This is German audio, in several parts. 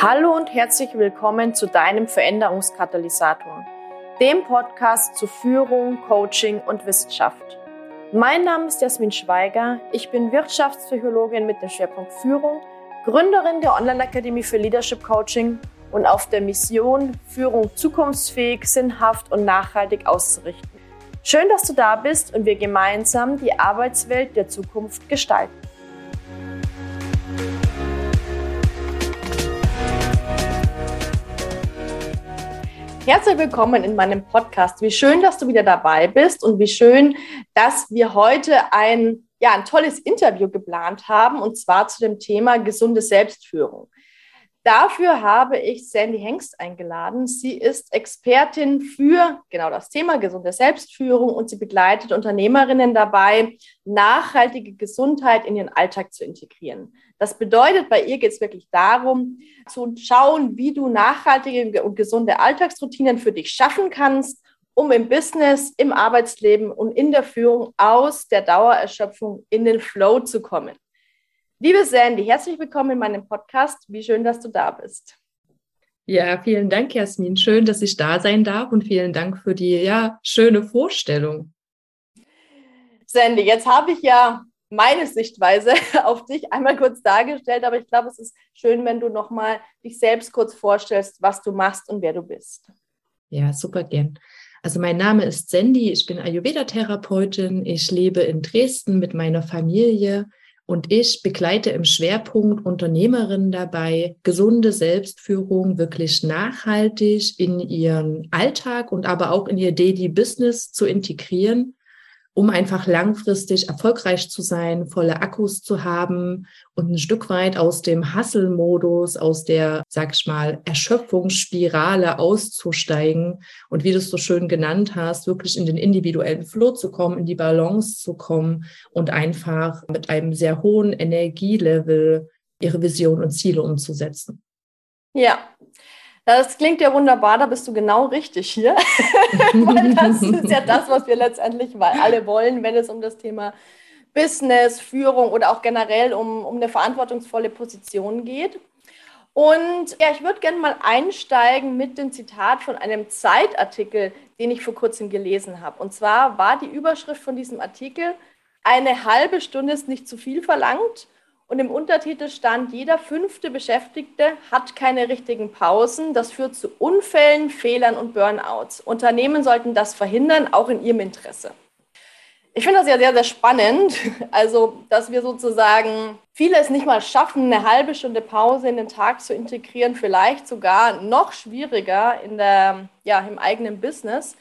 Hallo und herzlich willkommen zu deinem Veränderungskatalysator, dem Podcast zu Führung, Coaching und Wissenschaft. Mein Name ist Jasmin Schweiger, ich bin Wirtschaftspsychologin mit dem Schwerpunkt Führung, Gründerin der Online-Akademie für Leadership Coaching und auf der Mission, Führung zukunftsfähig, sinnhaft und nachhaltig auszurichten. Schön, dass du da bist und wir gemeinsam die Arbeitswelt der Zukunft gestalten. Herzlich willkommen in meinem Podcast. Wie schön, dass du wieder dabei bist und wie schön, dass wir heute ein, ja, ein tolles Interview geplant haben und zwar zu dem Thema gesunde Selbstführung. Dafür habe ich Sandy Hengst eingeladen. Sie ist Expertin für genau das Thema gesunde Selbstführung und sie begleitet Unternehmerinnen dabei, nachhaltige Gesundheit in ihren Alltag zu integrieren. Das bedeutet, bei ihr geht es wirklich darum, zu schauen, wie du nachhaltige und gesunde Alltagsroutinen für dich schaffen kannst, um im Business, im Arbeitsleben und in der Führung aus der Dauererschöpfung in den Flow zu kommen. Liebe Sandy, herzlich willkommen in meinem Podcast. Wie schön, dass du da bist. Ja, vielen Dank, Jasmin. Schön, dass ich da sein darf und vielen Dank für die ja, schöne Vorstellung. Sandy, jetzt habe ich ja meine Sichtweise auf dich einmal kurz dargestellt, aber ich glaube, es ist schön, wenn du nochmal dich selbst kurz vorstellst, was du machst und wer du bist. Ja, super gern. Also mein Name ist Sandy, ich bin Ayurveda-Therapeutin, ich lebe in Dresden mit meiner Familie und ich begleite im Schwerpunkt Unternehmerinnen dabei, gesunde Selbstführung wirklich nachhaltig in ihren Alltag und aber auch in ihr Daily Business zu integrieren um einfach langfristig erfolgreich zu sein, volle Akkus zu haben und ein Stück weit aus dem Hustle-Modus, aus der, sag ich mal, Erschöpfungsspirale auszusteigen und wie du es so schön genannt hast, wirklich in den individuellen Flow zu kommen, in die Balance zu kommen und einfach mit einem sehr hohen Energielevel ihre Vision und Ziele umzusetzen. Ja, das klingt ja wunderbar, da bist du genau richtig hier. Das ist ja das, was wir letztendlich alle wollen, wenn es um das Thema Business, Führung oder auch generell um, um eine verantwortungsvolle Position geht. Und ja, ich würde gerne mal einsteigen mit dem Zitat von einem Zeitartikel, den ich vor kurzem gelesen habe. Und zwar war die Überschrift von diesem Artikel, eine halbe Stunde ist nicht zu viel verlangt und im Untertitel stand, jeder fünfte Beschäftigte hat keine richtigen Pausen. Das führt zu Unfällen, Fehlern und Burnouts. Unternehmen sollten das verhindern, auch in ihrem Interesse. Ich finde das ja sehr, sehr spannend. Also, dass wir sozusagen viele es nicht mal schaffen, eine halbe Stunde Pause in den Tag zu integrieren, vielleicht sogar noch schwieriger in der, ja, im eigenen Business.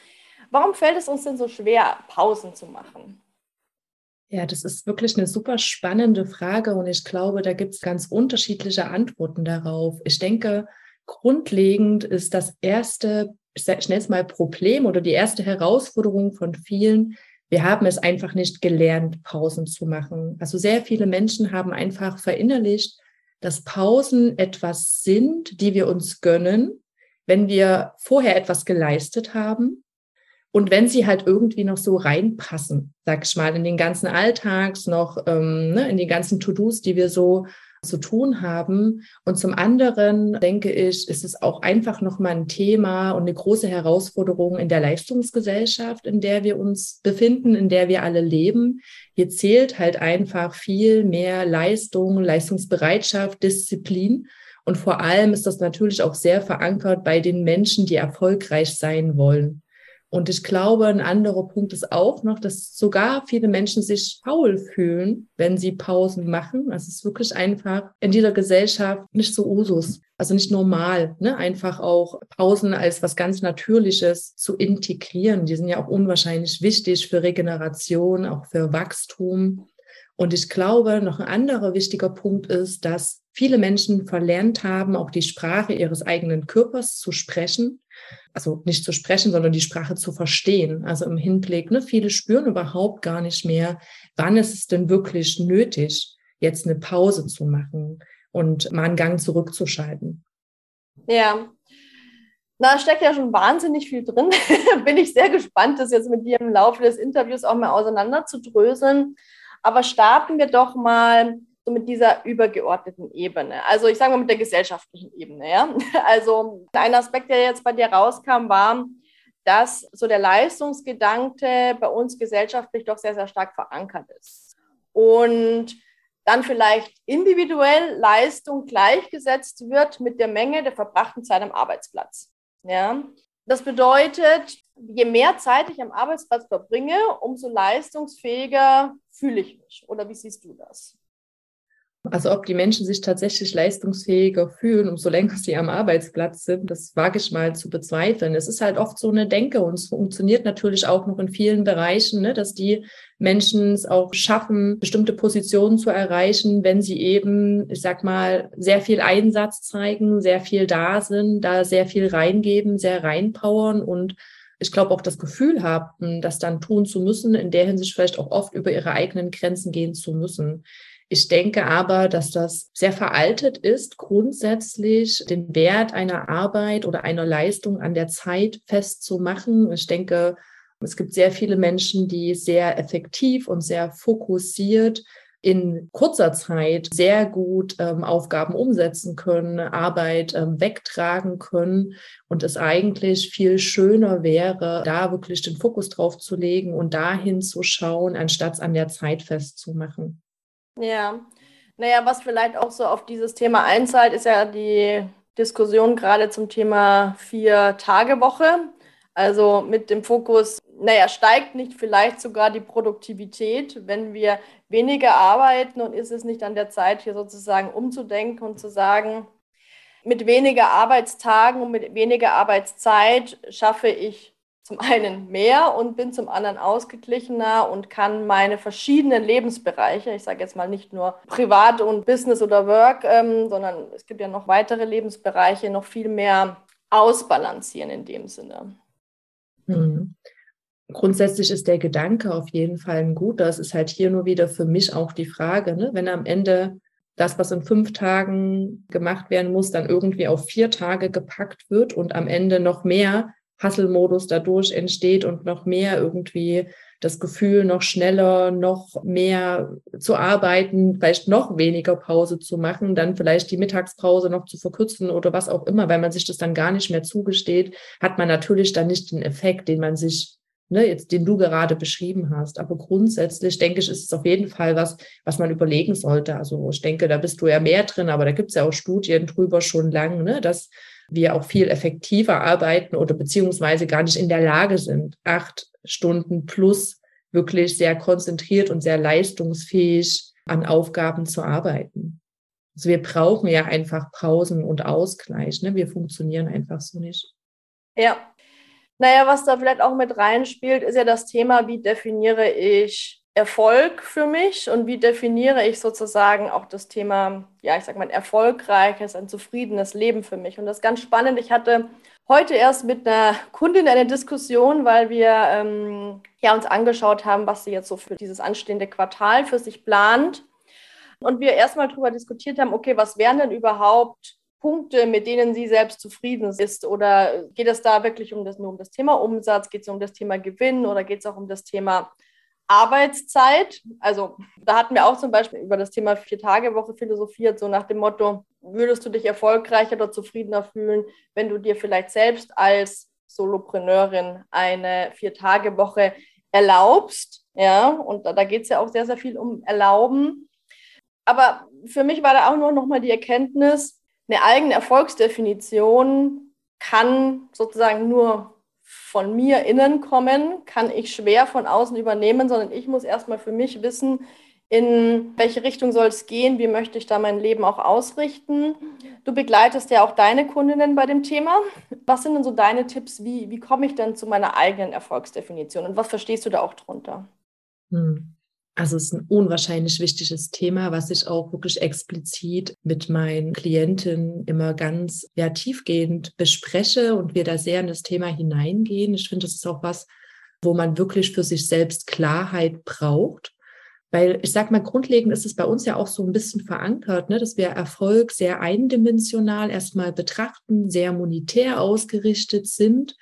Warum fällt es uns denn so schwer, Pausen zu machen? Ja, das ist wirklich eine super spannende Frage und ich glaube, da gibt es ganz unterschiedliche Antworten darauf. Ich denke, grundlegend ist das erste, ich nenne es mal Problem oder die erste Herausforderung von vielen, wir haben es einfach nicht gelernt, Pausen zu machen. Also sehr viele Menschen haben einfach verinnerlicht, dass Pausen etwas sind, die wir uns gönnen, wenn wir vorher etwas geleistet haben und wenn sie halt irgendwie noch so reinpassen, sag ich mal, in den ganzen Alltags noch, ähm, ne, in die ganzen To-Dos, die wir so zu tun haben. Und zum anderen denke ich, ist es auch einfach nochmal ein Thema und eine große Herausforderung in der Leistungsgesellschaft, in der wir uns befinden, in der wir alle leben. Hier zählt halt einfach viel mehr Leistung, Leistungsbereitschaft, Disziplin. Und vor allem ist das natürlich auch sehr verankert bei den Menschen, die erfolgreich sein wollen. Und ich glaube, ein anderer Punkt ist auch noch, dass sogar viele Menschen sich faul fühlen, wenn sie Pausen machen. Es ist wirklich einfach in dieser Gesellschaft nicht so Usus, also nicht normal, ne? einfach auch Pausen als was ganz Natürliches zu integrieren. Die sind ja auch unwahrscheinlich wichtig für Regeneration, auch für Wachstum. Und ich glaube, noch ein anderer wichtiger Punkt ist, dass viele Menschen verlernt haben, auch die Sprache ihres eigenen Körpers zu sprechen also nicht zu sprechen, sondern die Sprache zu verstehen. Also im Hinblick, ne, viele spüren überhaupt gar nicht mehr, wann ist es denn wirklich nötig, jetzt eine Pause zu machen und mal einen Gang zurückzuschalten. Ja. Da steckt ja schon wahnsinnig viel drin. Bin ich sehr gespannt, das jetzt mit dir im Laufe des Interviews auch mal auseinanderzudröseln. Aber starten wir doch mal so mit dieser übergeordneten Ebene. Also ich sage mal mit der gesellschaftlichen Ebene. Ja? Also ein Aspekt, der jetzt bei dir rauskam, war, dass so der Leistungsgedanke bei uns gesellschaftlich doch sehr, sehr stark verankert ist. Und dann vielleicht individuell Leistung gleichgesetzt wird mit der Menge der verbrachten Zeit am Arbeitsplatz. Ja? Das bedeutet, je mehr Zeit ich am Arbeitsplatz verbringe, umso leistungsfähiger fühle ich mich. Oder wie siehst du das? Also ob die Menschen sich tatsächlich leistungsfähiger fühlen, umso länger sie am Arbeitsplatz sind, das wage ich mal zu bezweifeln. Es ist halt oft so eine Denke und es funktioniert natürlich auch noch in vielen Bereichen, ne, dass die Menschen es auch schaffen, bestimmte Positionen zu erreichen, wenn sie eben, ich sag mal, sehr viel Einsatz zeigen, sehr viel da sind, da sehr viel reingeben, sehr reinpowern und ich glaube auch das Gefühl haben, das dann tun zu müssen, in der Hinsicht vielleicht auch oft über ihre eigenen Grenzen gehen zu müssen. Ich denke aber, dass das sehr veraltet ist, grundsätzlich den Wert einer Arbeit oder einer Leistung an der Zeit festzumachen. Ich denke, es gibt sehr viele Menschen, die sehr effektiv und sehr fokussiert in kurzer Zeit sehr gut ähm, Aufgaben umsetzen können, Arbeit ähm, wegtragen können und es eigentlich viel schöner wäre, da wirklich den Fokus drauf zu legen und dahin zu schauen, anstatt es an der Zeit festzumachen. Ja, naja, was vielleicht auch so auf dieses Thema einzahlt, ist ja die Diskussion gerade zum Thema Vier-Tage-Woche. Also mit dem Fokus, naja, steigt nicht vielleicht sogar die Produktivität, wenn wir weniger arbeiten und ist es nicht an der Zeit, hier sozusagen umzudenken und zu sagen, mit weniger Arbeitstagen und mit weniger Arbeitszeit schaffe ich zum einen mehr und bin zum anderen ausgeglichener und kann meine verschiedenen Lebensbereiche, ich sage jetzt mal nicht nur Privat und Business oder Work, ähm, sondern es gibt ja noch weitere Lebensbereiche, noch viel mehr ausbalancieren in dem Sinne. Mhm. Grundsätzlich ist der Gedanke auf jeden Fall ein guter. Es ist halt hier nur wieder für mich auch die Frage, ne? wenn am Ende das, was in fünf Tagen gemacht werden muss, dann irgendwie auf vier Tage gepackt wird und am Ende noch mehr Hustle-Modus dadurch entsteht und noch mehr irgendwie das Gefühl, noch schneller, noch mehr zu arbeiten, vielleicht noch weniger Pause zu machen, dann vielleicht die Mittagspause noch zu verkürzen oder was auch immer, weil man sich das dann gar nicht mehr zugesteht, hat man natürlich dann nicht den Effekt, den man sich, ne, jetzt, den du gerade beschrieben hast. Aber grundsätzlich denke ich, ist es auf jeden Fall was, was man überlegen sollte. Also ich denke, da bist du ja mehr drin, aber da gibt es ja auch Studien drüber schon lang, ne, dass wir auch viel effektiver arbeiten oder beziehungsweise gar nicht in der Lage sind, acht Stunden plus wirklich sehr konzentriert und sehr leistungsfähig an Aufgaben zu arbeiten. Also wir brauchen ja einfach Pausen und Ausgleich. Ne? Wir funktionieren einfach so nicht. Ja. Naja, was da vielleicht auch mit reinspielt, ist ja das Thema, wie definiere ich Erfolg für mich und wie definiere ich sozusagen auch das Thema, ja, ich sag mal, ein erfolgreiches, ein zufriedenes Leben für mich. Und das ist ganz spannend. Ich hatte heute erst mit einer Kundin eine Diskussion, weil wir ähm, ja, uns angeschaut haben, was sie jetzt so für dieses anstehende Quartal für sich plant. Und wir erstmal darüber diskutiert haben, okay, was wären denn überhaupt Punkte, mit denen sie selbst zufrieden ist? Oder geht es da wirklich um das, nur um das Thema Umsatz? Geht es um das Thema Gewinn oder geht es auch um das Thema Arbeitszeit. Also da hatten wir auch zum Beispiel über das Thema Vier-Tage-Woche philosophiert, so nach dem Motto, würdest du dich erfolgreicher oder zufriedener fühlen, wenn du dir vielleicht selbst als Solopreneurin eine Vier-Tage-Woche erlaubst. Ja, und da, da geht es ja auch sehr, sehr viel um Erlauben. Aber für mich war da auch nur noch mal die Erkenntnis, eine eigene Erfolgsdefinition kann sozusagen nur von mir innen kommen, kann ich schwer von außen übernehmen, sondern ich muss erstmal für mich wissen, in welche Richtung soll es gehen, wie möchte ich da mein Leben auch ausrichten. Du begleitest ja auch deine Kundinnen bei dem Thema. Was sind denn so deine Tipps? Wie, wie komme ich denn zu meiner eigenen Erfolgsdefinition und was verstehst du da auch drunter? Hm. Also es ist ein unwahrscheinlich wichtiges Thema, was ich auch wirklich explizit mit meinen Klientinnen immer ganz ja, tiefgehend bespreche und wir da sehr in das Thema hineingehen. Ich finde, das ist auch was, wo man wirklich für sich selbst Klarheit braucht. Weil ich sage mal, grundlegend ist es bei uns ja auch so ein bisschen verankert, ne, dass wir Erfolg sehr eindimensional erstmal betrachten, sehr monetär ausgerichtet sind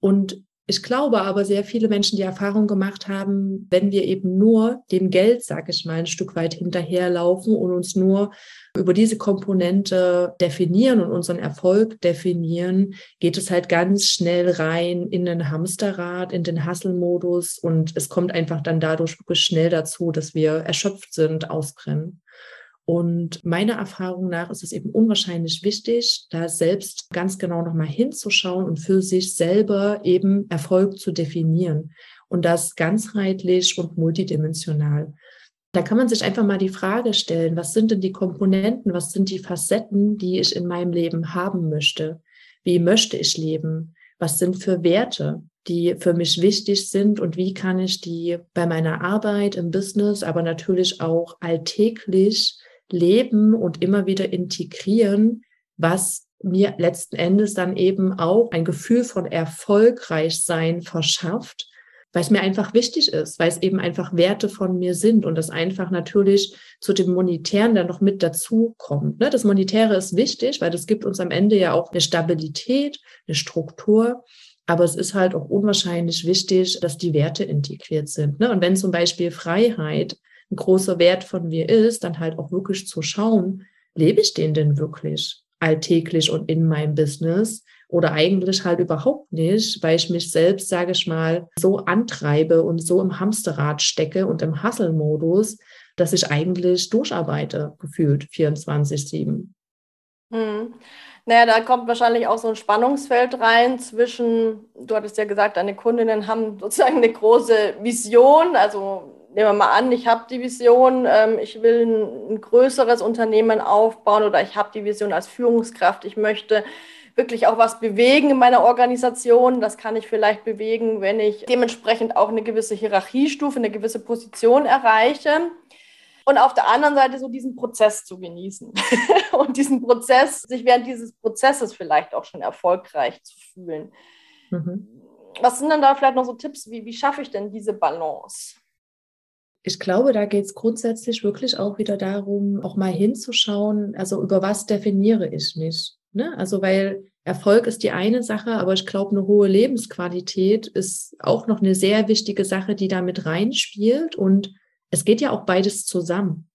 und Ich glaube aber, sehr viele Menschen die Erfahrung gemacht haben, wenn wir eben nur dem Geld, sage ich mal, ein Stück weit hinterherlaufen und uns nur über diese Komponente definieren und unseren Erfolg definieren, geht es halt ganz schnell rein in den Hamsterrad, in den Hasselmodus und es kommt einfach dann dadurch wirklich schnell dazu, dass wir erschöpft sind, ausbrennen. Und meiner Erfahrung nach ist es eben unwahrscheinlich wichtig, da selbst ganz genau nochmal hinzuschauen und für sich selber eben Erfolg zu definieren. Und das ganzheitlich und multidimensional. Da kann man sich einfach mal die Frage stellen, was sind denn die Komponenten, was sind die Facetten, die ich in meinem Leben haben möchte? Wie möchte ich leben? Was sind für Werte, die für mich wichtig sind und wie kann ich die bei meiner Arbeit im Business, aber natürlich auch alltäglich leben und immer wieder integrieren, was mir letzten Endes dann eben auch ein Gefühl von Erfolgreichsein verschafft, weil es mir einfach wichtig ist, weil es eben einfach Werte von mir sind und das einfach natürlich zu dem Monetären dann noch mit dazu kommt. Ne? Das Monetäre ist wichtig, weil das gibt uns am Ende ja auch eine Stabilität, eine Struktur. Aber es ist halt auch unwahrscheinlich wichtig, dass die Werte integriert sind. Ne? Und wenn zum Beispiel Freiheit ein großer Wert von mir ist, dann halt auch wirklich zu schauen, lebe ich den denn wirklich alltäglich und in meinem Business oder eigentlich halt überhaupt nicht, weil ich mich selbst, sage ich mal, so antreibe und so im Hamsterrad stecke und im Hustle-Modus, dass ich eigentlich durcharbeite, gefühlt 24-7. Hm. Naja, da kommt wahrscheinlich auch so ein Spannungsfeld rein zwischen, du hattest ja gesagt, deine Kundinnen haben sozusagen eine große Vision, also nehmen wir mal an, ich habe die Vision, ähm, ich will ein, ein, größeres Unternehmen aufbauen oder ich habe die Vision als Führungskraft, ich möchte wirklich auch was bewegen in meiner Organisation. Das kann ich vielleicht bewegen, wenn ich dementsprechend auch eine gewisse Hierarchiestufe, eine gewisse Position erreiche. Und auf der anderen Seite so diesen Prozess zu genießen und diesen Prozess, sich während dieses Prozesses vielleicht auch schon erfolgreich zu fühlen. Mhm. Was sind denn da vielleicht noch so Tipps? Wie, wie schaffe ich denn diese Balance? Ich glaube, da geht es grundsätzlich wirklich auch wieder darum, auch mal hinzuschauen, also über was definiere ich mich. Ne? Also weil Erfolg ist die eine Sache, aber ich glaube, eine hohe Lebensqualität ist auch noch eine sehr wichtige Sache, die da mit reinspielt. Und es geht ja auch beides zusammen.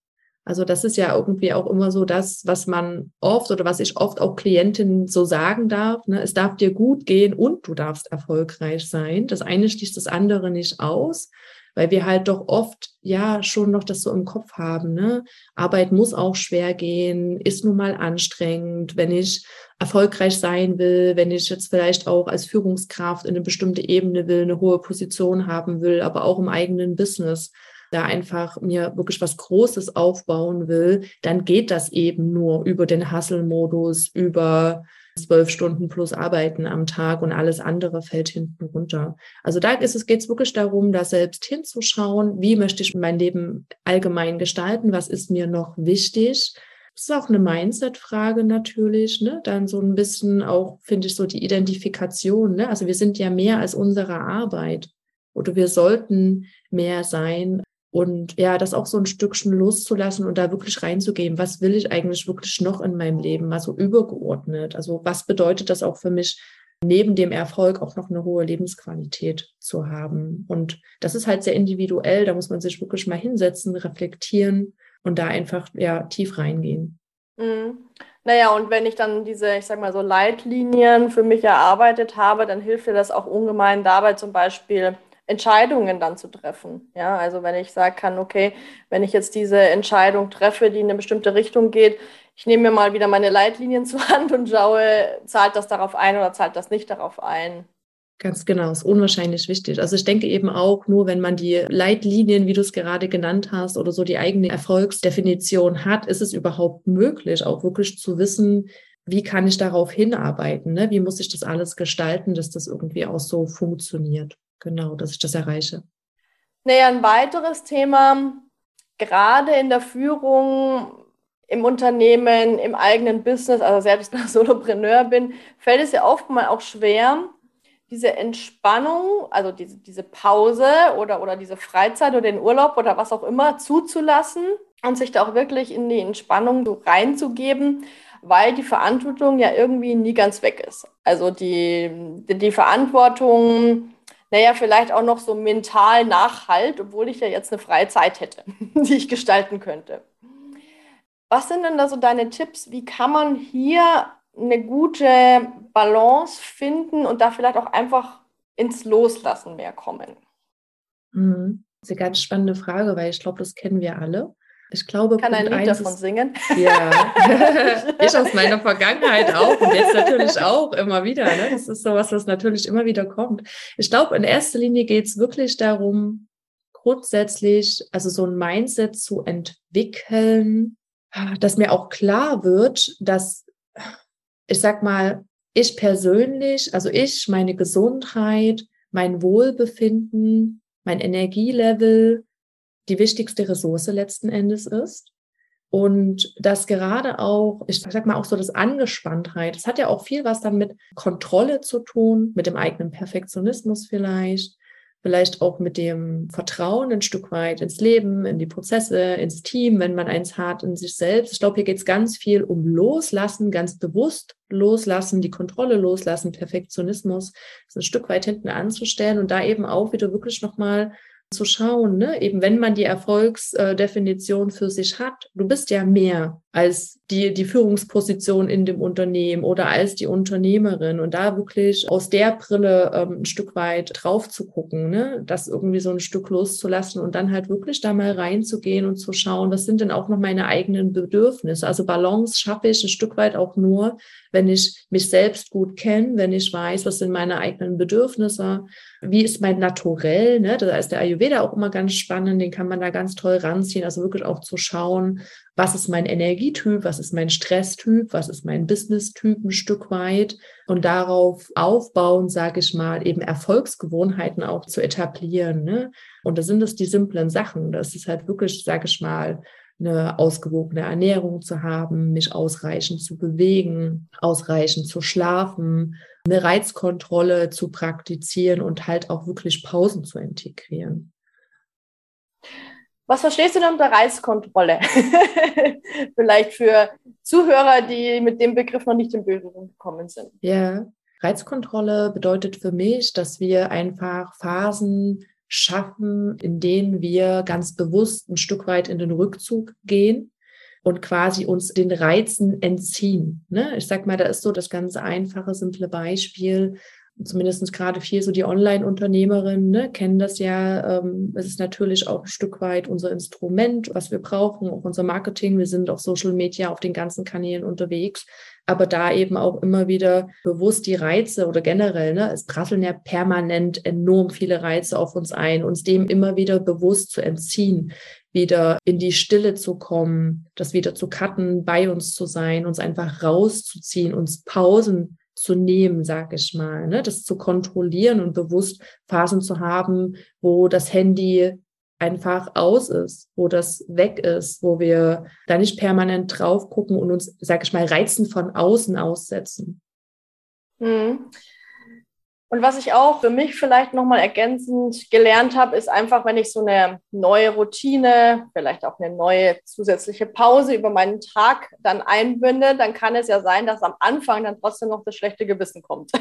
Also das ist ja irgendwie auch immer so das, was man oft oder was ich oft auch Klientinnen so sagen darf. Ne? Es darf dir gut gehen und du darfst erfolgreich sein. Das eine schließt das andere nicht aus weil wir halt doch oft ja schon noch das so im Kopf haben. Ne? Arbeit muss auch schwer gehen, ist nun mal anstrengend, wenn ich erfolgreich sein will, wenn ich jetzt vielleicht auch als Führungskraft in eine bestimmte Ebene will, eine hohe Position haben will, aber auch im eigenen Business da einfach mir wirklich was Großes aufbauen will, dann geht das eben nur über den Hustle-Modus, über zwölf Stunden plus arbeiten am Tag und alles andere fällt hinten runter. Also da geht es wirklich darum, da selbst hinzuschauen, wie möchte ich mein Leben allgemein gestalten, was ist mir noch wichtig. Das ist auch eine Mindset-Frage natürlich, ne? Dann so ein bisschen auch, finde ich, so die Identifikation, ne? Also wir sind ja mehr als unsere Arbeit. Oder wir sollten mehr sein und ja, das auch so ein Stückchen loszulassen und da wirklich reinzugehen. Was will ich eigentlich wirklich noch in meinem Leben? Mal so übergeordnet. Also was bedeutet das auch für mich, neben dem Erfolg auch noch eine hohe Lebensqualität zu haben? Und das ist halt sehr individuell. Da muss man sich wirklich mal hinsetzen, reflektieren und da einfach ja tief reingehen. Mhm. Naja, und wenn ich dann diese, ich sag mal so Leitlinien für mich erarbeitet habe, dann hilft mir das auch ungemein dabei, zum Beispiel Entscheidungen dann zu treffen. Ja, also wenn ich sagen kann, okay, wenn ich jetzt diese Entscheidung treffe, die in eine bestimmte Richtung geht, ich nehme mir mal wieder meine Leitlinien zur Hand und schaue, zahlt das darauf ein oder zahlt das nicht darauf ein. Ganz genau, ist unwahrscheinlich wichtig. Also ich denke eben auch, nur wenn man die Leitlinien, wie du es gerade genannt hast, oder so die eigene Erfolgsdefinition hat, ist es überhaupt möglich, auch wirklich zu wissen, wie kann ich darauf hinarbeiten? Ne? Wie muss ich das alles gestalten, dass das irgendwie auch so funktioniert? Genau, dass ich das erreiche. Naja, ein weiteres Thema, gerade in der Führung, im Unternehmen, im eigenen Business, also selbst als Solopreneur bin, fällt es ja oft mal auch schwer, diese Entspannung, also diese, diese Pause oder, oder diese Freizeit oder den Urlaub oder was auch immer zuzulassen und sich da auch wirklich in die Entspannung so reinzugeben, weil die Verantwortung ja irgendwie nie ganz weg ist. Also die, die Verantwortung naja, vielleicht auch noch so mental nachhalt, obwohl ich ja jetzt eine freie Zeit hätte, die ich gestalten könnte. Was sind denn da so deine Tipps? Wie kann man hier eine gute Balance finden und da vielleicht auch einfach ins Loslassen mehr kommen? Mhm. Das ist eine ganz spannende Frage, weil ich glaube, das kennen wir alle. Ich glaube, kann Punkt ein Lied davon ist, singen. Ja, ich aus meiner Vergangenheit auch und jetzt natürlich auch immer wieder. Ne? Das ist so was, was natürlich immer wieder kommt. Ich glaube, in erster Linie geht es wirklich darum, grundsätzlich, also so ein Mindset zu entwickeln, dass mir auch klar wird, dass ich sag mal, ich persönlich, also ich, meine Gesundheit, mein Wohlbefinden, mein Energielevel, die wichtigste Ressource letzten Endes ist. Und das gerade auch, ich sag mal auch so das Angespanntheit, das hat ja auch viel was dann mit Kontrolle zu tun, mit dem eigenen Perfektionismus vielleicht, vielleicht auch mit dem Vertrauen ein Stück weit ins Leben, in die Prozesse, ins Team, wenn man eins hat, in sich selbst. Ich glaube, hier geht es ganz viel um Loslassen, ganz bewusst loslassen, die Kontrolle loslassen, Perfektionismus ein Stück weit hinten anzustellen und da eben auch wieder wirklich nochmal zu schauen, ne? eben wenn man die Erfolgsdefinition für sich hat, du bist ja mehr als die, die Führungsposition in dem Unternehmen oder als die Unternehmerin und da wirklich aus der Brille ähm, ein Stück weit drauf zu gucken, ne? das irgendwie so ein Stück loszulassen und dann halt wirklich da mal reinzugehen und zu schauen, was sind denn auch noch meine eigenen Bedürfnisse. Also Balance schaffe ich ein Stück weit auch nur, wenn ich mich selbst gut kenne, wenn ich weiß, was sind meine eigenen Bedürfnisse, wie ist mein Naturell, ne? da ist der Ayurveda auch immer ganz spannend, den kann man da ganz toll ranziehen, also wirklich auch zu schauen, was ist mein Energietyp, was ist mein Stresstyp, was ist mein Business-Typ ein Stück weit und darauf aufbauen, sage ich mal, eben Erfolgsgewohnheiten auch zu etablieren. Ne? Und da sind es die simplen Sachen. Das ist halt wirklich, sage ich mal, eine ausgewogene Ernährung zu haben, mich ausreichend zu bewegen, ausreichend zu schlafen, eine Reizkontrolle zu praktizieren und halt auch wirklich Pausen zu integrieren. Was verstehst du denn unter Reizkontrolle? Vielleicht für Zuhörer, die mit dem Begriff noch nicht in Berührung gekommen sind. Ja, Reizkontrolle bedeutet für mich, dass wir einfach Phasen schaffen, in denen wir ganz bewusst ein Stück weit in den Rückzug gehen und quasi uns den Reizen entziehen. Ne? Ich sag mal, da ist so das ganz einfache, simple Beispiel. Zumindest gerade viel so die Online-Unternehmerinnen ne, kennen das ja. Ähm, es ist natürlich auch ein Stück weit unser Instrument, was wir brauchen, auch unser Marketing. Wir sind auf Social Media, auf den ganzen Kanälen unterwegs aber da eben auch immer wieder bewusst die Reize oder generell, ne, es prasseln ja permanent enorm viele Reize auf uns ein, uns dem immer wieder bewusst zu entziehen, wieder in die Stille zu kommen, das wieder zu cutten, bei uns zu sein, uns einfach rauszuziehen, uns Pausen zu nehmen, sag ich mal, ne? das zu kontrollieren und bewusst Phasen zu haben, wo das Handy einfach aus ist, wo das weg ist, wo wir da nicht permanent drauf gucken und uns, sag ich mal, Reizen von außen aussetzen. Mhm. Und was ich auch für mich vielleicht nochmal ergänzend gelernt habe, ist einfach, wenn ich so eine neue Routine, vielleicht auch eine neue zusätzliche Pause über meinen Tag dann einbinde, dann kann es ja sein, dass am Anfang dann trotzdem noch das schlechte Gewissen kommt.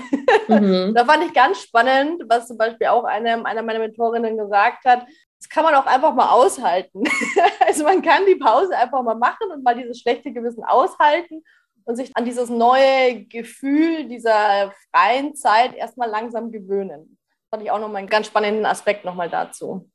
Mhm. da fand ich ganz spannend, was zum Beispiel auch eine, eine meiner Mentorinnen gesagt hat, das kann man auch einfach mal aushalten. also man kann die Pause einfach mal machen und mal dieses schlechte Gewissen aushalten und sich an dieses neue Gefühl dieser freien Zeit erstmal langsam gewöhnen. Das fand ich auch nochmal einen ganz spannenden Aspekt nochmal dazu.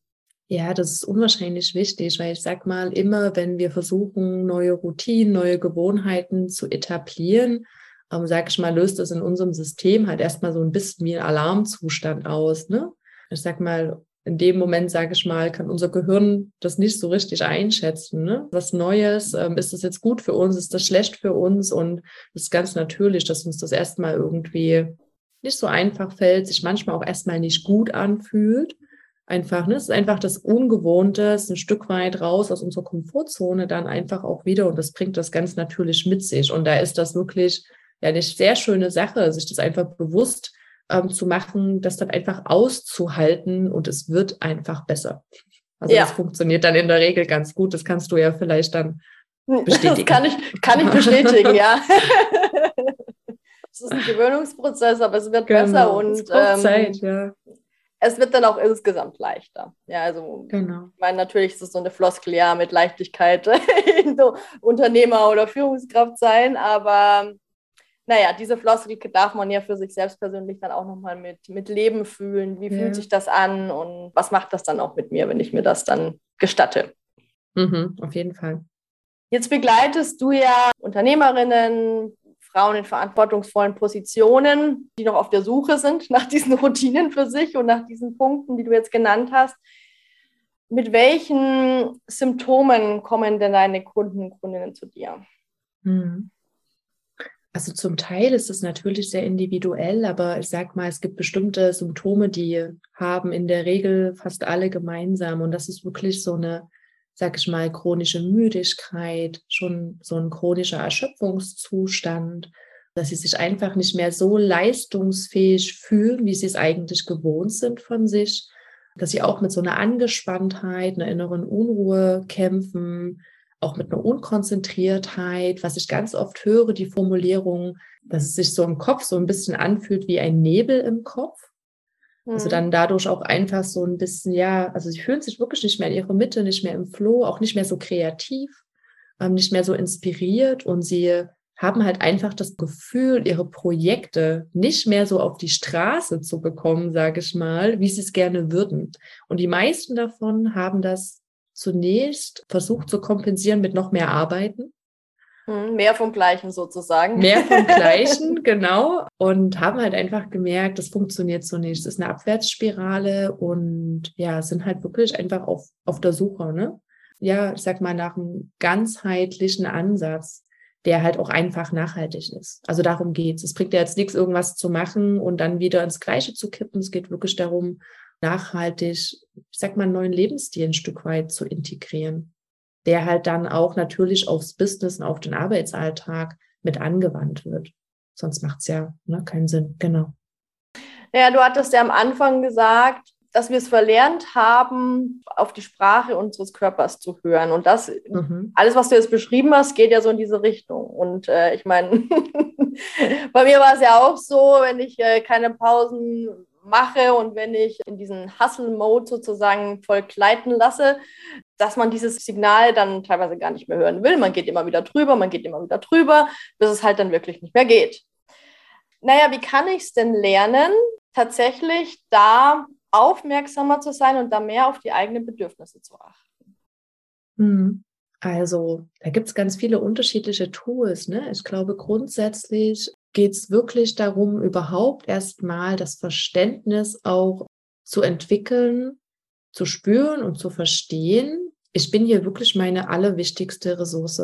Ja, das ist unwahrscheinlich wichtig, weil ich sag mal, immer wenn wir versuchen, neue Routinen, neue Gewohnheiten zu etablieren, ähm, sag ich mal, löst das in unserem System halt erstmal so ein bisschen wie ein Alarmzustand aus. Ne? Ich sag mal, in dem Moment, sage ich mal, kann unser Gehirn das nicht so richtig einschätzen. Ne? Was Neues, ähm, ist das jetzt gut für uns, ist das schlecht für uns? Und das ist ganz natürlich, dass uns das erstmal irgendwie nicht so einfach fällt, sich manchmal auch erstmal nicht gut anfühlt. Einfach, ne? Es ist einfach das Ungewohnte, es ist ein Stück weit raus aus unserer Komfortzone dann einfach auch wieder und das bringt das ganz natürlich mit sich. Und da ist das wirklich ja eine sehr schöne Sache, sich das einfach bewusst ähm, zu machen, das dann einfach auszuhalten und es wird einfach besser. Also ja. das funktioniert dann in der Regel ganz gut. Das kannst du ja vielleicht dann bestätigen. Das kann ich, kann ich bestätigen, ja. es ist ein Gewöhnungsprozess, aber es wird genau. besser und ähm, Zeit, ja. es wird dann auch insgesamt leichter. Ja, also genau. ich meine, natürlich ist es so eine Floskel, ja, mit Leichtigkeit so Unternehmer oder Führungskraft sein, aber naja, diese Floskel darf man ja für sich selbst persönlich dann auch nochmal mit, mit Leben fühlen. Wie ja. fühlt sich das an und was macht das dann auch mit mir, wenn ich mir das dann gestatte? Mhm, auf jeden Fall. Jetzt begleitest du ja Unternehmerinnen, Frauen in verantwortungsvollen Positionen, die noch auf der Suche sind nach diesen Routinen für sich und nach diesen Punkten, die du jetzt genannt hast. Mit welchen Symptomen kommen denn deine Kunden und Kundinnen zu dir? Mhm. Also zum Teil ist es natürlich sehr individuell, aber ich sag mal, es gibt bestimmte Symptome, die haben in der Regel fast alle gemeinsam. Und das ist wirklich so eine, sag ich mal, chronische Müdigkeit, schon so ein chronischer Erschöpfungszustand, dass sie sich einfach nicht mehr so leistungsfähig fühlen, wie sie es eigentlich gewohnt sind von sich, dass sie auch mit so einer Angespanntheit, einer inneren Unruhe kämpfen, auch mit einer Unkonzentriertheit, was ich ganz oft höre, die Formulierung, dass es sich so im Kopf so ein bisschen anfühlt wie ein Nebel im Kopf. Also mhm. Also dann dadurch auch einfach so ein bisschen, ja, also sie fühlen sich wirklich nicht mehr in ihrer Mitte, nicht mehr im Flow, auch nicht mehr so kreativ, ähm, nicht mehr so inspiriert und sie haben halt einfach das Gefühl, ihre Projekte nicht mehr so auf die Straße zu bekommen, sage ich mal, wie sie es gerne würden. Und die meisten davon haben das zunächst versucht zu kompensieren mit noch mehr Arbeiten. Hm, mehr vom Gleichen sozusagen. Mehr vom Gleichen, genau. Und haben halt einfach gemerkt, das funktioniert so nicht. Es ist eine Abwärtsspirale und ja, sind halt wirklich einfach auf, auf der Suche, ne? Ja, ich sag mal, nach einem ganzheitlichen Ansatz, der halt auch einfach nachhaltig ist. Also darum geht's. Es bringt ja jetzt nichts, irgendwas zu machen und dann wieder ins Gleiche zu kippen. Es geht wirklich darum, nachhaltig, ich sag mal, einen neuen Lebensstil ein Stück weit zu integrieren, der halt dann auch natürlich aufs Business und auf den Arbeitsalltag mit angewandt wird. Sonst macht es ja ne, keinen Sinn. Genau. Ja, du hattest ja am Anfang gesagt, dass wir es verlernt haben, auf die Sprache unseres Körpers zu hören. Und das, mhm. alles, was du jetzt beschrieben hast, geht ja so in diese Richtung. Und äh, ich meine, bei mir war es ja auch so, wenn ich äh, keine Pausen mache und wenn ich in diesen Hustle-Mode sozusagen voll gleiten lasse, dass man dieses Signal dann teilweise gar nicht mehr hören will. Man geht immer wieder drüber, man geht immer wieder drüber, bis es halt dann wirklich nicht mehr geht. Naja, wie kann ich es denn lernen, tatsächlich da aufmerksamer zu sein und da mehr auf die eigenen Bedürfnisse zu achten? Mhm. Also, da gibt es ganz viele unterschiedliche Tools. Ne? Ich glaube, grundsätzlich geht es wirklich darum, überhaupt erstmal das Verständnis auch zu entwickeln, zu spüren und zu verstehen. Ich bin hier wirklich meine allerwichtigste Ressource.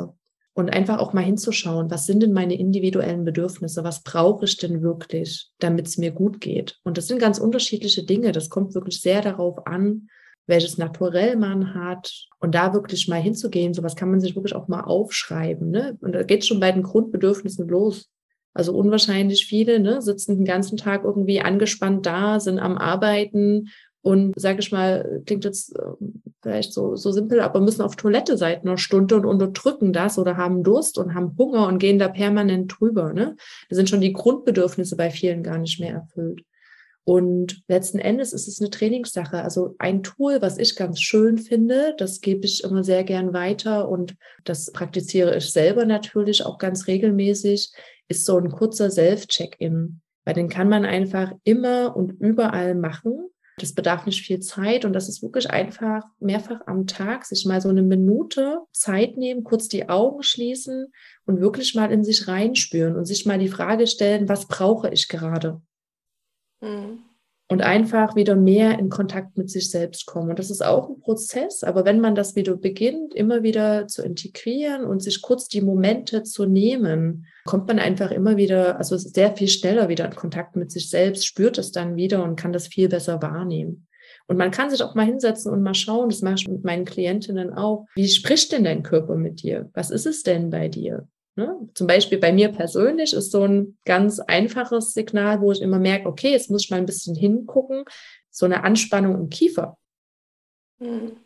Und einfach auch mal hinzuschauen, was sind denn meine individuellen Bedürfnisse? Was brauche ich denn wirklich, damit es mir gut geht? Und das sind ganz unterschiedliche Dinge. Das kommt wirklich sehr darauf an, welches Naturell man hat und da wirklich mal hinzugehen. Sowas kann man sich wirklich auch mal aufschreiben. Ne? Und da geht es schon bei den Grundbedürfnissen los. Also unwahrscheinlich viele ne, sitzen den ganzen Tag irgendwie angespannt da, sind am Arbeiten und sage ich mal, klingt jetzt äh, vielleicht so, so simpel, aber müssen auf Toilette seit einer Stunde und unterdrücken das oder haben Durst und haben Hunger und gehen da permanent drüber. Ne? Da sind schon die Grundbedürfnisse bei vielen gar nicht mehr erfüllt. Und letzten Endes ist es eine Trainingssache. Also ein Tool, was ich ganz schön finde, das gebe ich immer sehr gern weiter und das praktiziere ich selber natürlich auch ganz regelmäßig, ist so ein kurzer Self-Check-In. Weil den kann man einfach immer und überall machen. Das bedarf nicht viel Zeit und das ist wirklich einfach mehrfach am Tag sich mal so eine Minute Zeit nehmen, kurz die Augen schließen und wirklich mal in sich reinspüren und sich mal die Frage stellen, was brauche ich gerade? Mhm und einfach wieder mehr in Kontakt mit sich selbst kommen. Und das ist auch ein Prozess, aber wenn man das wieder beginnt, immer wieder zu integrieren und sich kurz die Momente zu nehmen, kommt man einfach immer wieder, also sehr viel schneller wieder in Kontakt mit sich selbst, spürt es dann wieder und kann das viel besser wahrnehmen. Und man kann sich auch mal hinsetzen und mal schauen, das mache ich mit meinen Klientinnen auch. Wie spricht denn dein Körper mit dir? Was ist es denn bei dir? Ne? Zum Beispiel bei mir persönlich ist so ein ganz einfaches Signal, wo ich immer merke, okay, jetzt muss ich mal ein bisschen hingucken, so eine Anspannung im Kiefer. Mhm.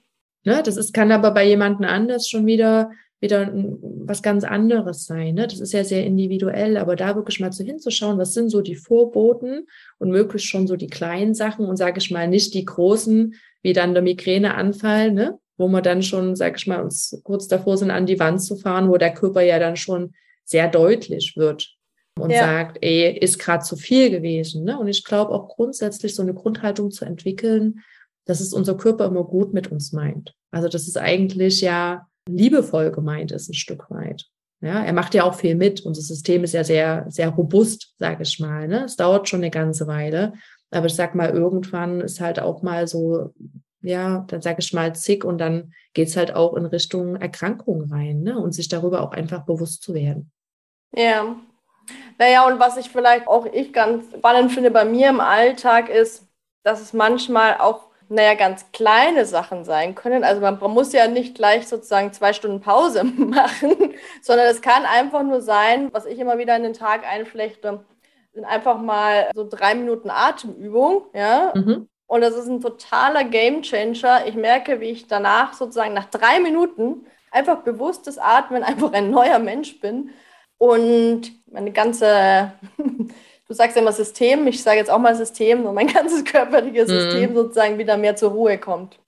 Ne? Das ist, kann aber bei jemandem anders schon wieder wieder was ganz anderes sein. Ne? Das ist ja sehr individuell, aber da wirklich mal so hinzuschauen, was sind so die Vorboten und möglichst schon so die kleinen Sachen und sage ich mal nicht die großen, wie dann der Migräneanfall, ne? Wo wir dann schon, sage ich mal, uns kurz davor sind, an die Wand zu fahren, wo der Körper ja dann schon sehr deutlich wird und ja. sagt, ey, ist gerade zu viel gewesen. Ne? Und ich glaube auch grundsätzlich so eine Grundhaltung zu entwickeln, dass es unser Körper immer gut mit uns meint. Also das ist eigentlich ja liebevoll gemeint ist, ein Stück weit. Ja, er macht ja auch viel mit. Unser System ist ja sehr, sehr robust, sage ich mal. Ne? Es dauert schon eine ganze Weile. Aber ich sag mal, irgendwann ist halt auch mal so, ja, dann sage ich mal zick und dann geht's halt auch in Richtung Erkrankung rein, ne? Und sich darüber auch einfach bewusst zu werden. Ja. Naja, und was ich vielleicht auch ich ganz spannend finde bei mir im Alltag ist, dass es manchmal auch naja, ganz kleine Sachen sein können. Also man muss ja nicht gleich sozusagen zwei Stunden Pause machen, sondern es kann einfach nur sein, was ich immer wieder in den Tag einflechte, sind einfach mal so drei Minuten Atemübung, ja. Mhm. Und das ist ein totaler Gamechanger. Ich merke, wie ich danach sozusagen nach drei Minuten einfach bewusstes Atmen einfach ein neuer Mensch bin und meine ganze du sagst ja immer System, ich sage jetzt auch mal System, und mein ganzes körperliches mhm. System sozusagen wieder mehr zur Ruhe kommt.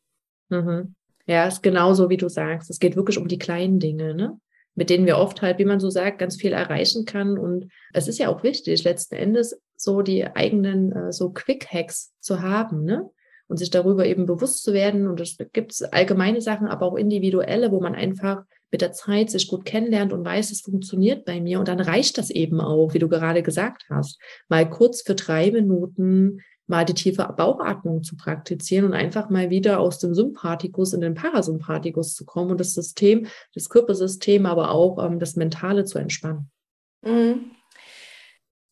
Mhm. Ja, ist genauso, wie du sagst. Es geht wirklich um die kleinen Dinge, ne? Mit denen wir oft halt, wie man so sagt, ganz viel erreichen kann. Und es ist ja auch wichtig, letzten Endes so die eigenen äh, so Quick-Hacks zu haben, ne? Und sich darüber eben bewusst zu werden. Und es gibt allgemeine Sachen, aber auch individuelle, wo man einfach mit der Zeit sich gut kennenlernt und weiß, es funktioniert bei mir. Und dann reicht das eben auch, wie du gerade gesagt hast, mal kurz für drei Minuten mal die tiefe Bauchatmung zu praktizieren und einfach mal wieder aus dem Sympathikus in den Parasympathikus zu kommen und das System, das Körpersystem, aber auch ähm, das Mentale zu entspannen. Mhm.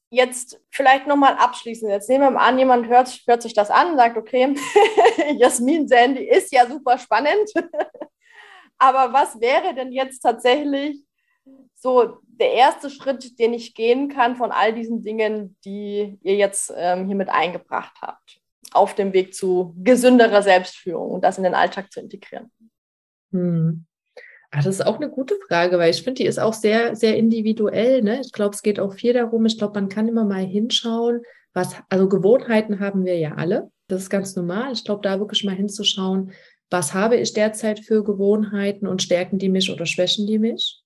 Jetzt vielleicht nochmal abschließend. Jetzt nehmen wir mal an, jemand hört, hört sich das an und sagt, okay, Jasmin Sandy ist ja super spannend. Aber was wäre denn jetzt tatsächlich so der erste Schritt, den ich gehen kann von all diesen Dingen, die ihr jetzt ähm, hier mit eingebracht habt, auf dem Weg zu gesünderer Selbstführung und das in den Alltag zu integrieren? Hm. Ach, das ist auch eine gute Frage, weil ich finde, die ist auch sehr, sehr individuell. Ne? Ich glaube, es geht auch viel darum, ich glaube, man kann immer mal hinschauen, was, also Gewohnheiten haben wir ja alle. Das ist ganz normal. Ich glaube, da wirklich mal hinzuschauen, was habe ich derzeit für Gewohnheiten und stärken die mich oder schwächen die mich?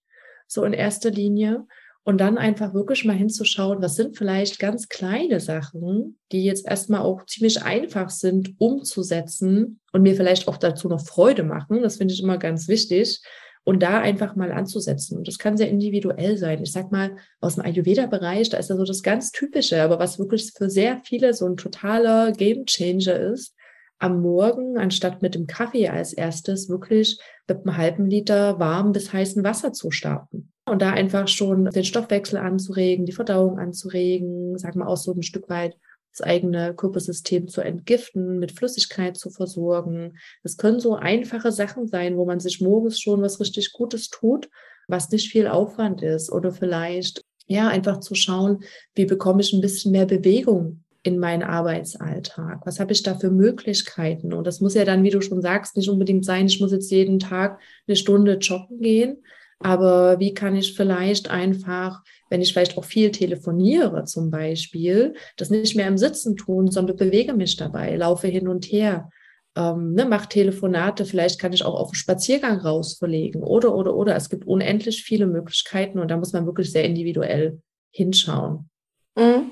So in erster Linie. Und dann einfach wirklich mal hinzuschauen, was sind vielleicht ganz kleine Sachen, die jetzt erstmal auch ziemlich einfach sind umzusetzen und mir vielleicht auch dazu noch Freude machen. Das finde ich immer ganz wichtig. Und da einfach mal anzusetzen. Und das kann sehr individuell sein. Ich sag mal, aus dem Ayurveda-Bereich, da ist ja so das ganz Typische, aber was wirklich für sehr viele so ein totaler Gamechanger ist, am Morgen, anstatt mit dem Kaffee als erstes, wirklich mit einem halben Liter warm bis heißen Wasser zu starten. Und da einfach schon den Stoffwechsel anzuregen, die Verdauung anzuregen, sagen wir auch so ein Stück weit das eigene Körpersystem zu entgiften, mit Flüssigkeit zu versorgen. Das können so einfache Sachen sein, wo man sich morgens schon was richtig Gutes tut, was nicht viel Aufwand ist. Oder vielleicht, ja, einfach zu schauen, wie bekomme ich ein bisschen mehr Bewegung in meinen Arbeitsalltag? Was habe ich da für Möglichkeiten? Und das muss ja dann, wie du schon sagst, nicht unbedingt sein, ich muss jetzt jeden Tag eine Stunde joggen gehen. Aber wie kann ich vielleicht einfach, wenn ich vielleicht auch viel telefoniere zum Beispiel, das nicht mehr im Sitzen tun, sondern bewege mich dabei, laufe hin und her, ähm, ne, mache Telefonate, vielleicht kann ich auch auf einen Spaziergang raus verlegen oder, oder, oder. Es gibt unendlich viele Möglichkeiten und da muss man wirklich sehr individuell hinschauen. Mhm.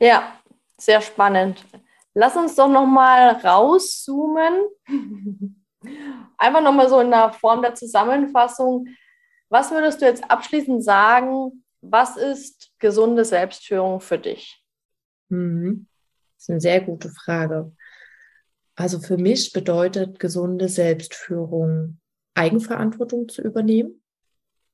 Ja, sehr spannend. Lass uns doch noch mal rauszoomen. Einfach noch mal so in der Form der Zusammenfassung. Was würdest du jetzt abschließend sagen? Was ist gesunde Selbstführung für dich? Mhm. Das ist eine sehr gute Frage. Also für mich bedeutet gesunde Selbstführung Eigenverantwortung zu übernehmen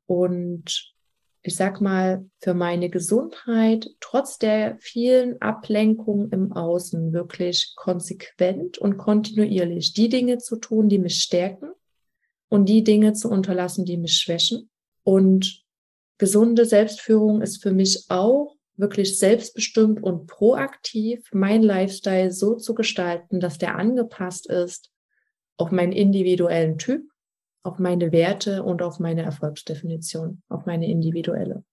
und ich sag mal, für meine Gesundheit trotz der vielen Ablenkungen im Außen wirklich konsequent und kontinuierlich die Dinge zu tun, die mich stärken und die Dinge zu unterlassen, die mich schwächen. Und gesunde Selbstführung ist für mich auch wirklich selbstbestimmt und proaktiv, mein Lifestyle so zu gestalten, dass der angepasst ist auf meinen individuellen Typ auf meine Werte und auf meine Erfolgsdefinition, auf meine individuelle.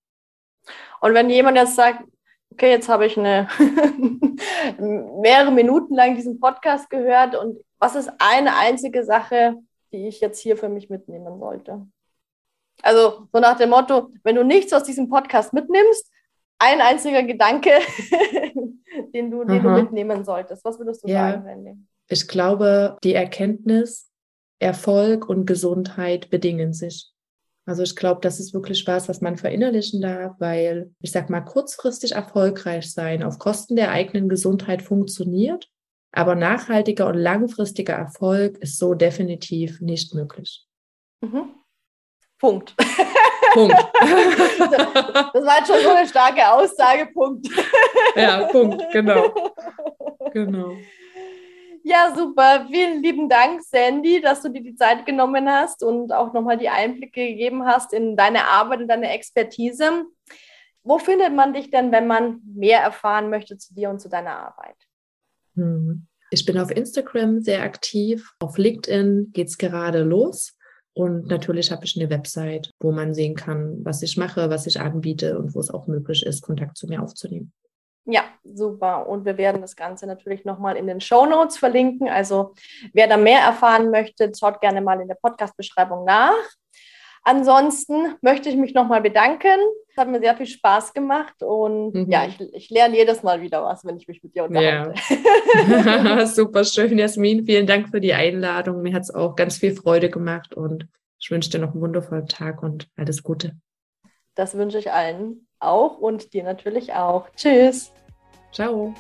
Und wenn jemand jetzt sagt, okay, jetzt habe ich eine mehrere Minuten lang diesen Podcast gehört und was ist eine einzige Sache, die ich jetzt hier für mich mitnehmen sollte? Also so nach dem Motto, wenn du nichts aus diesem Podcast mitnimmst, ein einziger Gedanke, den, du, den du mitnehmen solltest. Was würdest du ja. sagen, Wendy? Ich glaube, die Erkenntnis, Erfolg und Gesundheit bedingen sich. Also ich glaube, das ist wirklich was, was man verinnerlichen darf, weil ich sag mal, kurzfristig erfolgreich sein auf Kosten der eigenen Gesundheit funktioniert, aber nachhaltiger und langfristiger Erfolg ist so definitiv nicht möglich. Mhm. Punkt. Punkt. Das war jetzt schon so eine starke Aussage, Punkt. Ja, Punkt, genau. Genau. Ja, super. Vielen lieben Dank, Sandy, dass du dir die Zeit genommen hast und auch nochmal die Einblicke gegeben hast in deine Arbeit und deine Expertise. Wo findet man dich denn, wenn man mehr erfahren möchte zu dir und zu deiner Arbeit? Hm. Ich bin auf Instagram sehr aktiv. Auf LinkedIn geht es gerade los. Und natürlich habe ich eine Website, wo man sehen kann, was ich mache, was ich anbiete und wo es auch möglich ist, Kontakt zu mir aufzunehmen. Ja, super. Und wir werden das Ganze natürlich nochmal in den Show Notes verlinken. Also wer da mehr erfahren möchte, schaut gerne mal in der Podcast-Beschreibung nach. Ansonsten möchte ich mich nochmal bedanken. Es hat mir sehr viel Spaß gemacht und mhm. ja, ich, ich, lerne jedes Mal wieder was, wenn ich mich mit dir unterhalte. Ja. Super schön, Jasmin. Vielen Dank für die Einladung. Mir hat es auch ganz viel Freude gemacht und ich wünsche dir noch einen wundervollen Tag und alles Gute. Das wünsche ich allen auch und dir natürlich auch. Tschüss. Ciao.